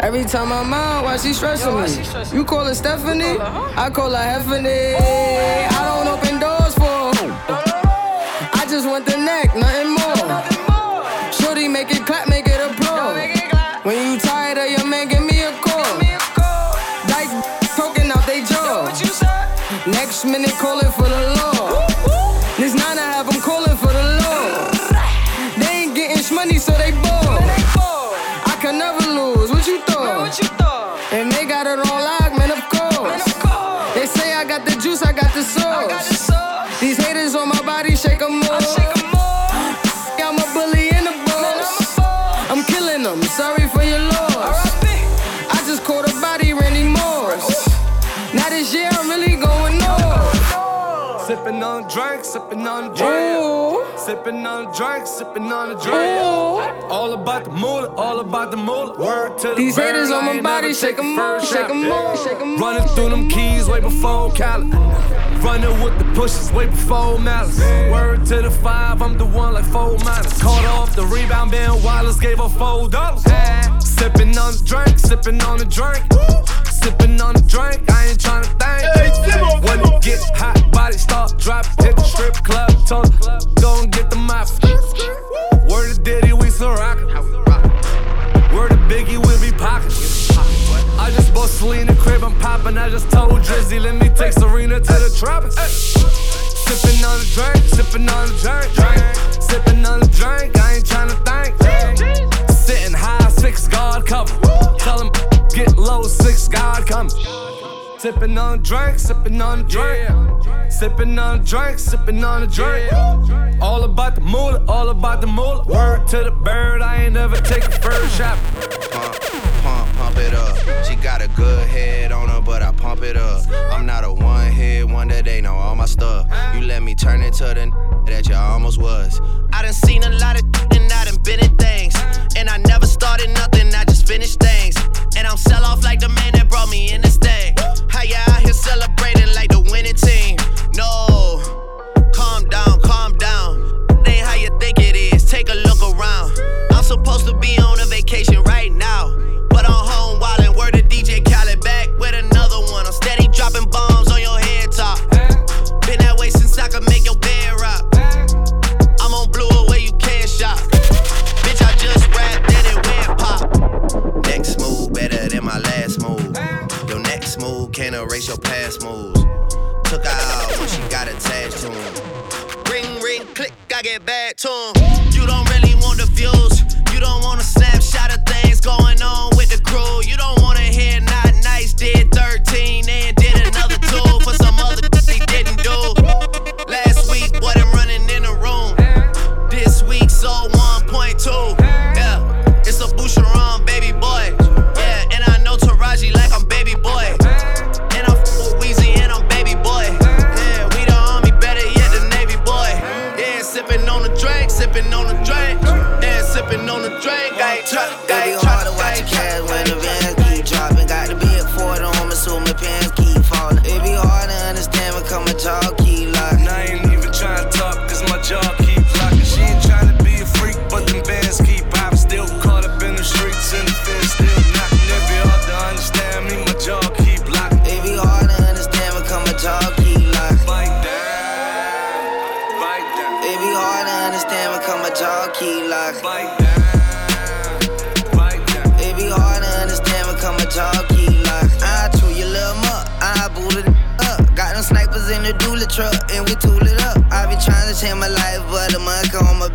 Every time I'm out, why she stressing me? You call her Stephanie? I call her Heffany. I don't open doors for her. I just want the neck, nothing Next minute, calling for the law. This nine I have them calling for the law. They ain't getting money, so they bored. I can never lose. What you thought? And they got it on lock, man, of course. They say I got the juice, I got the sauce. Drink, sipping on drink. Sipping on drink, sipping on a drink. All about the moolah, all about the moolah. Word to the These bird, haters on my body, never shake take 'em a off, first shake shot. 'em off, Running through them keys way before Cali. Running with the pushes way before malice. Word to the five, I'm the one like four minus. Caught off the rebound, Ben Wallace gave her four dollars. Sipping on the drink, sipping on the drink. Sipping on the drink, I ain't tryna think. When it get hot, body start dropping. Hit the strip club, her, go and get the mop. Word to Diddy, we still rockin'. Word to Biggie, we'll be pockin'. I just bought Selena crib, I'm poppin'. I just told Drizzy, let me take Serena to the tropics. Sippin' on the drink, sippin' on the drink, drink. Sippin' on the drink, I ain't tryna think. Sitting high, six guard cover. Tell 'em get low, six guard coming. Sippin' on the drink, sippin' on the drink. Sippin' on the drink, sippin' on the drink. All about the moolah, all about the moolah. Word to the bird, I ain't never take a first shot. pump, pump, pump it up. She got a good head on her, but I pump it up. I'm not a one hit wonder, they know all my stuff. You let me turn into the n- that you almost was. I done seen a lot of and I done been in things. And I never started nothing, I just finished things. And I'm sell off like the man that brought me in this thing. How you out here celebrating like the winning team? No, calm down, calm down. That ain't how you think it is. Take a look around. I'm supposed to be on a vacation right now. Can't erase your past moves. Took her out when she got attached to him. Ring, ring, click, I get back to 'em. You don't really want the views. You don't want on my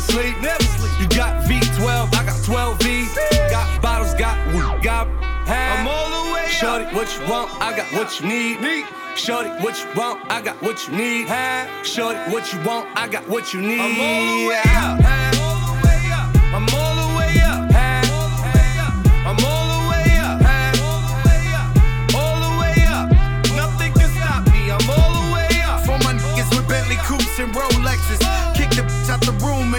never sleep. Never sleep. You got V12, I got 12 V's. Got bottles, got weed, got I'm all the way Shorty, what you want, I got what you need. Shorty, what you want, I got what you need. Shorty, what you want, I got what you need. I'm all the way up. I'm all the way up. I'm all the way up. All the way up. Nothing can stop me. I'm all the way up. For my niggas with Bentley coupes and Rolexes. Kicked the bitch out the room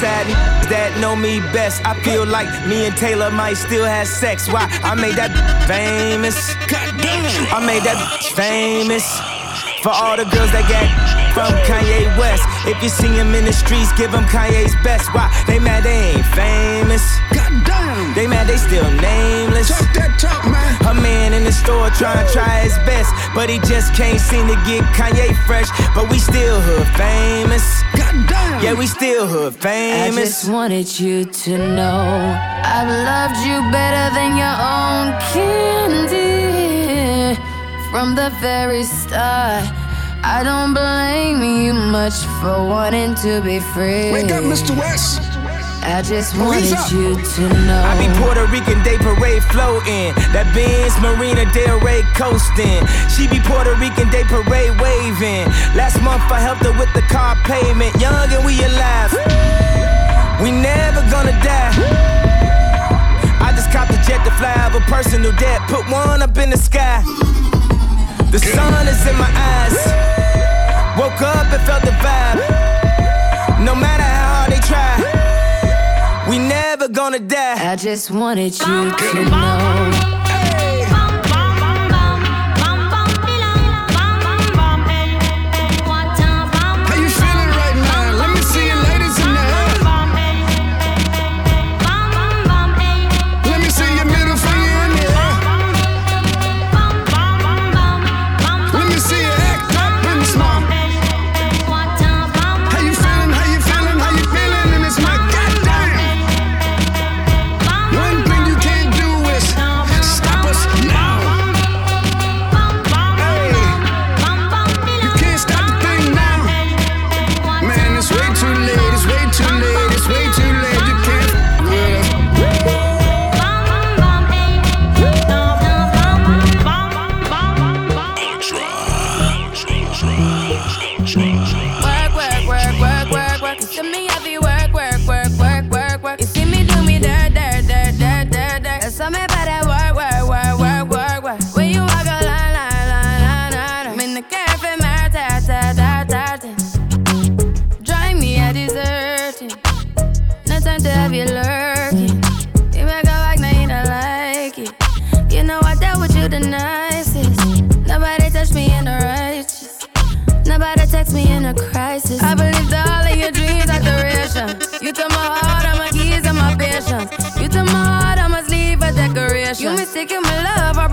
That know me best, I feel like me and Taylor might still have sex. Why? I made that famous. I made that famous. For all the girls that get from Kanye West. If you see him in the streets, give him Kanye's best. Why? They mad they ain't famous. They mad they still nameless. A man in the store trying to try his best, but he just can't seem to get Kanye fresh. But we still hood famous. Yeah, we still hood famous. I famous. just wanted you to know I've loved you better than your own candy from the very start. I don't blame you much for wanting to be free. Wake up, Mr. West. I just wanted you to know. I be Puerto Rican Day Parade floating. That Benz Marina Del Rey coasting. She be Puerto Rican Day Parade waving. Last month I helped her with the car payment. Young and we alive. We never gonna die. I just copped a jet to fly over personal debt. Put one up in the sky. The sun is in my eyes. Woke up and felt the vibe. No matter we never gonna die. I just wanted you to know.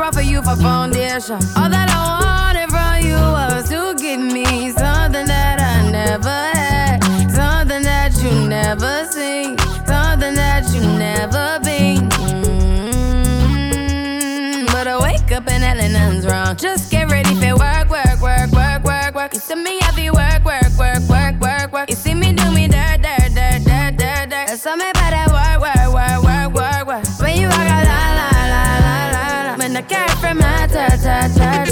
Brought for you for foundation. All that I wanted from you was to give me something that I never had, something that you never seen, something that you never been. Mm, But I wake up and nothing's wrong. Just get ready for work, work, work, work, work, work. You see me happy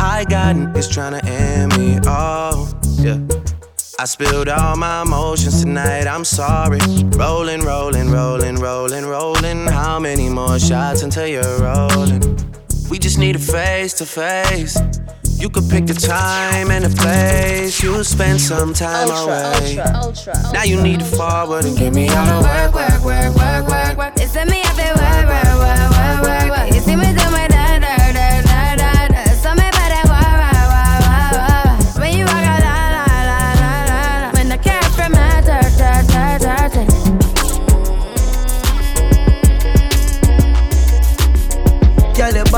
I got is trying to end me. off. yeah. I spilled all my emotions tonight, I'm sorry. Rolling, rolling, rolling, rolling, rolling. How many more shots until you're rolling? We just need a face to face. You could pick the time and the place. You'll spend some time away. Ultra, ultra, ultra, Now you need to forward and get me out of work, work, work, work, work, work. You see me happy work, work, work, work, work, work. You see me do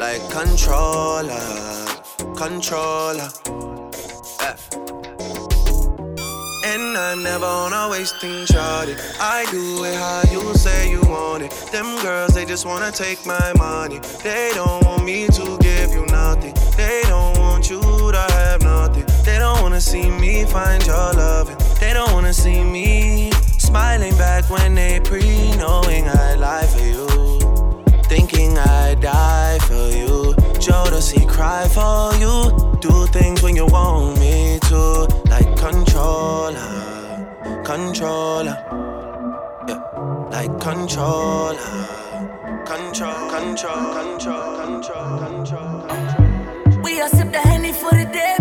Like controller, controller. Yeah. And I never wanna waste things. I do it how you say you want it. Them girls, they just wanna take my money. They don't want me to give you nothing. They don't want you to have nothing. They don't wanna see me find your loving. They don't wanna see me smiling back when they pre knowing I lie for you. Thinking I die for you. Jodeci cry for you. Do things when you want me to. Like controller, controller. Yeah, like controller. Control, control, control, control, control, control. We are sip the henny for the day,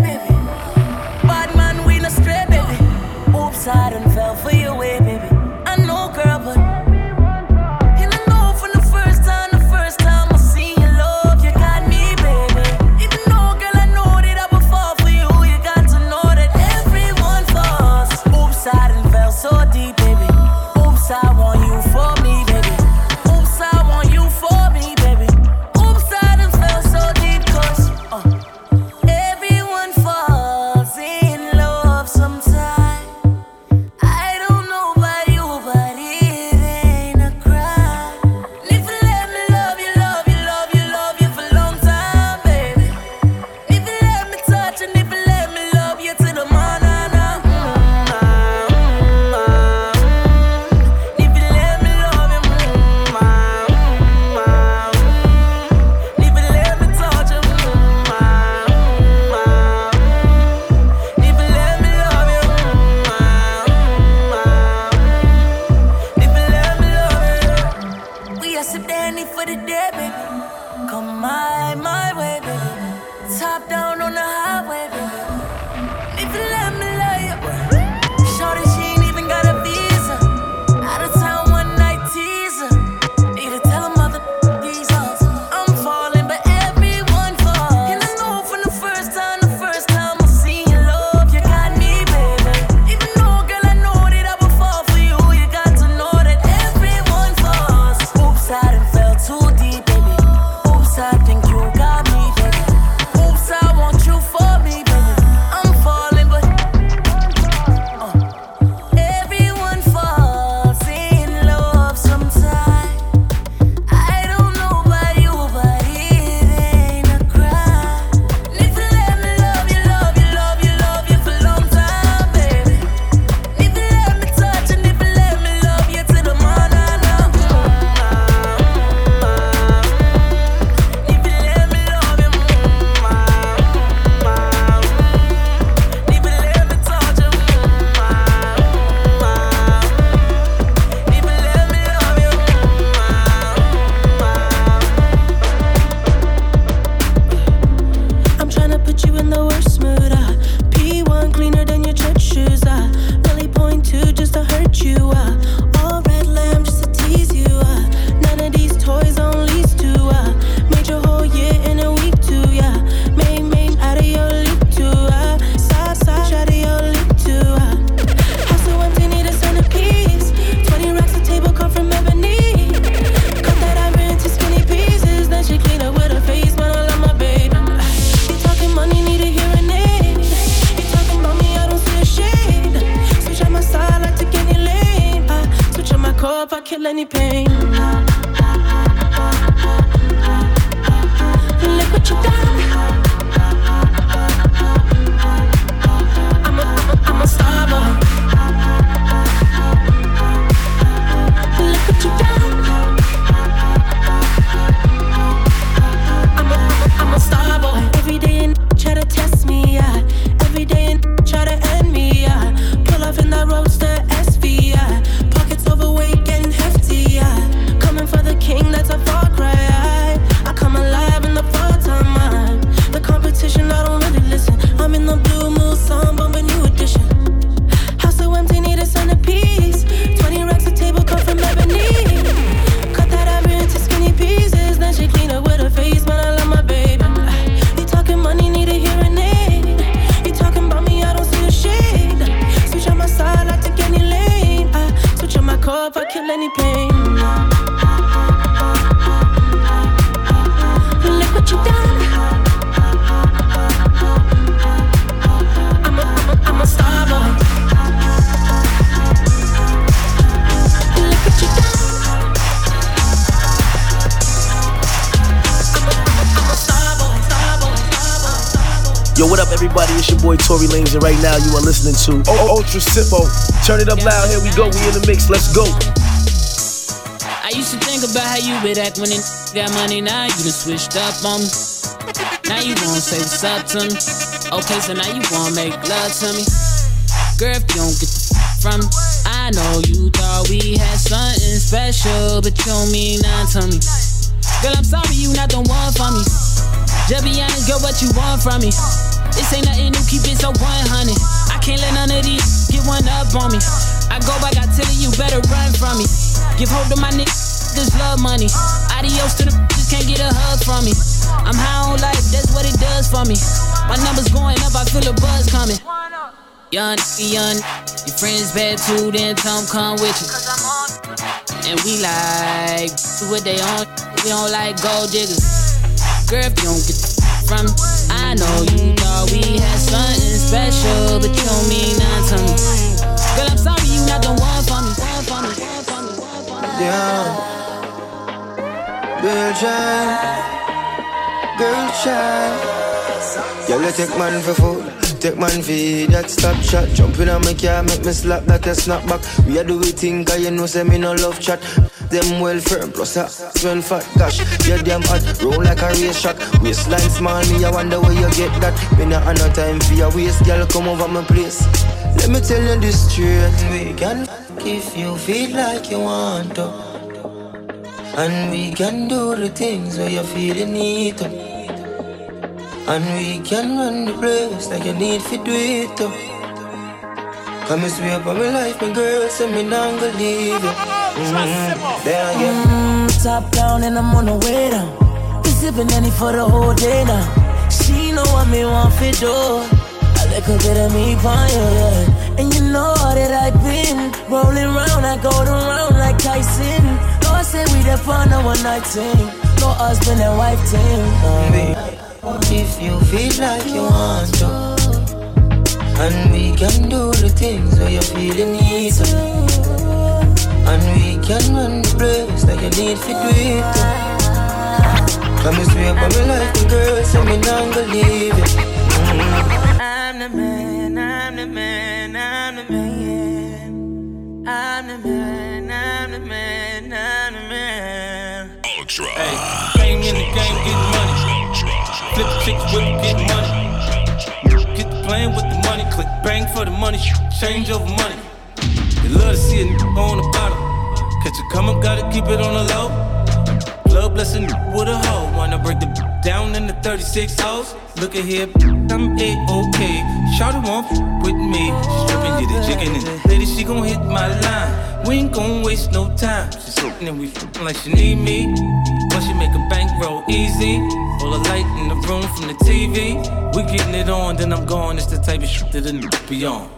listening to o- oh, oh, Ultra Simmo. Turn it up loud. Here we go. We in the mix. Let's go. I used to think about how you would act when it got money. Now you done switched up on me. Now you wanna say what's up to me. Okay, so now you wanna make love to me. Girl, if you don't get the from me, I know you thought we had something special, but you don't mean nothing to me. Girl, I'm sorry you not the one for me. Just be honest, girl, what you want from me? This ain't nothing new, keep it so 100. Can't let none of these get one up on me. I go back, I tell you, you better run from me. Give hope to my niggas, this love money. Adios to the just can't get a hug from me. I'm high on life, that's what it does for me. My numbers going up, I feel a buzz coming. Young, young, your friends bad too, then Tom come with you. And we like what they on, we don't like gold diggers. Girl, if you don't get from I know you thought we had something special, but you mean nothing to me. Girl, I'm sorry you not the one for me, one for me, one for me, one for me. Yeah. Girl child, girl child. Girl, you take man for food, take man eat that stop shot. Jump in on my car, make me slap that a snapback. We a do we thing, cause you know say me no love chat. Them well firm, plus a smell fat gosh. You damn hot, roll like a race track. Waistline small, me I wonder where you get that. Me not have no time for your waist, girl, come over my place. Let me tell you this straight, we can if you feel like you want to. And we can do the things where you feel you need to. And we can run the place like you need to do it too. Come and swear up on my life, my girl, say me not gonna leave you. Mm-hmm. There again. Mm, top down and I'm on the way down. Been sipping any for the whole day now. She know what me want for do. A little bit of me fire, yeah. And you know that I've been rolling round, I go around like Tyson. Lord say we the fun of one night team, No husband and wife team. Uh, If you feel like you want to, and we can do the things where you feel you need to, and we can run the place like you need to do it. too. Come and swear up on my life, my girl, say me not gonna leave you. Mm. I'm the man, I'm the man, I'm the man. I'm the man, I'm the man, I'm the man. Ultra. Bang in the game, get money. Flip chicks, whip, get money. Get the plane with the money, click bang for the money, change over money. You love to see a n- on the bottom. Catch a come up, gotta keep it on the low. Love blessing with a hoe. Wanna break the down in the 36 hoes. Look at here, I'm A-OK. Shawty won't with me. Stripping, get it chicken and lady, she gon' hit my line. We ain't gon' waste no time. She's sitting and we f***ing like she need me. But she make a bankroll easy. All the light in the room from the TV. We getting it on, then I'm gone. It's the type of shit that a n- be on.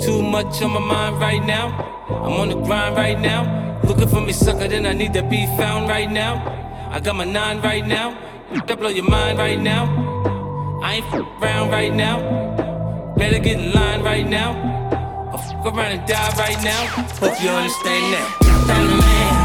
Too much on my mind right now. I'm on the grind right now. Looking for me, sucker, then I need to be found right now. I got my nine right now. That blow your mind right now. I ain't f- around right now. Better get in line right now. I'll f- around and die right now. Hope you understand that.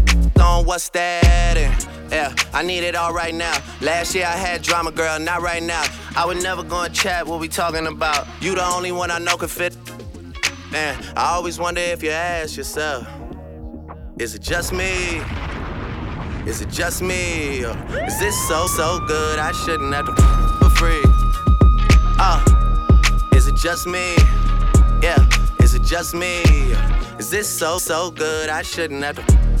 year I had drama, girl, not right now. I would never go and chat what we talking about. You the only one I know can fit. Man, I always wonder if you ask yourself, is it just me? Is it just me? Or is this so, so good I shouldn't have to for free? Uh, is it just me? Yeah, is it just me? Is this so, so good I shouldn't have to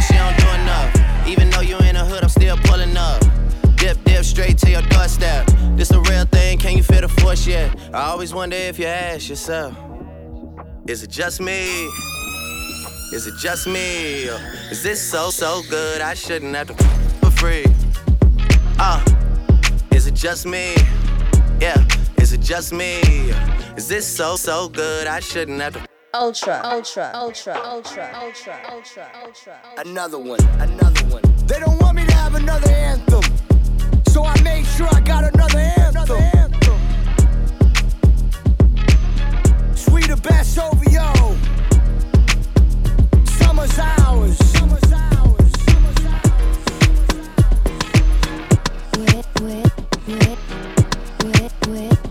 Even though you in the hood, I'm still pulling up. Dip, dip, straight to your doorstep. This a real thing, can you feel the force yet? I always wonder if you ask yourself, is it just me? Is it just me? Or is this so, so good I shouldn't have to for free? Uh, is it just me? Yeah, is it just me? Is this so, so good I shouldn't have to Ultra, ultra, ultra, ultra, ultra, ultra, ultra. Another one, another one. They don't want me to have another anthem. So I made sure I got another anthem. Sweeter best over yo. Summer's ours. Summer's ours. Summer's ours. Wet, wet, wet. Ultra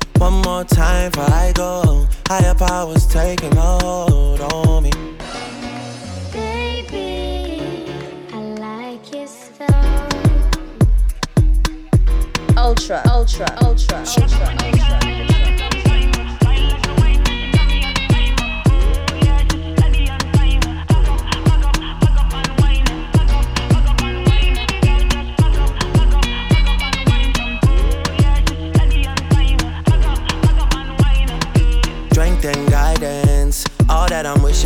One more time before I go. Higher powers taking a hold on me. Baby, I like it so. Ultra, ultra, ultra, ultra, ultra.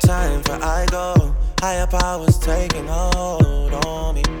time for I go. Higher powers taking hold on me.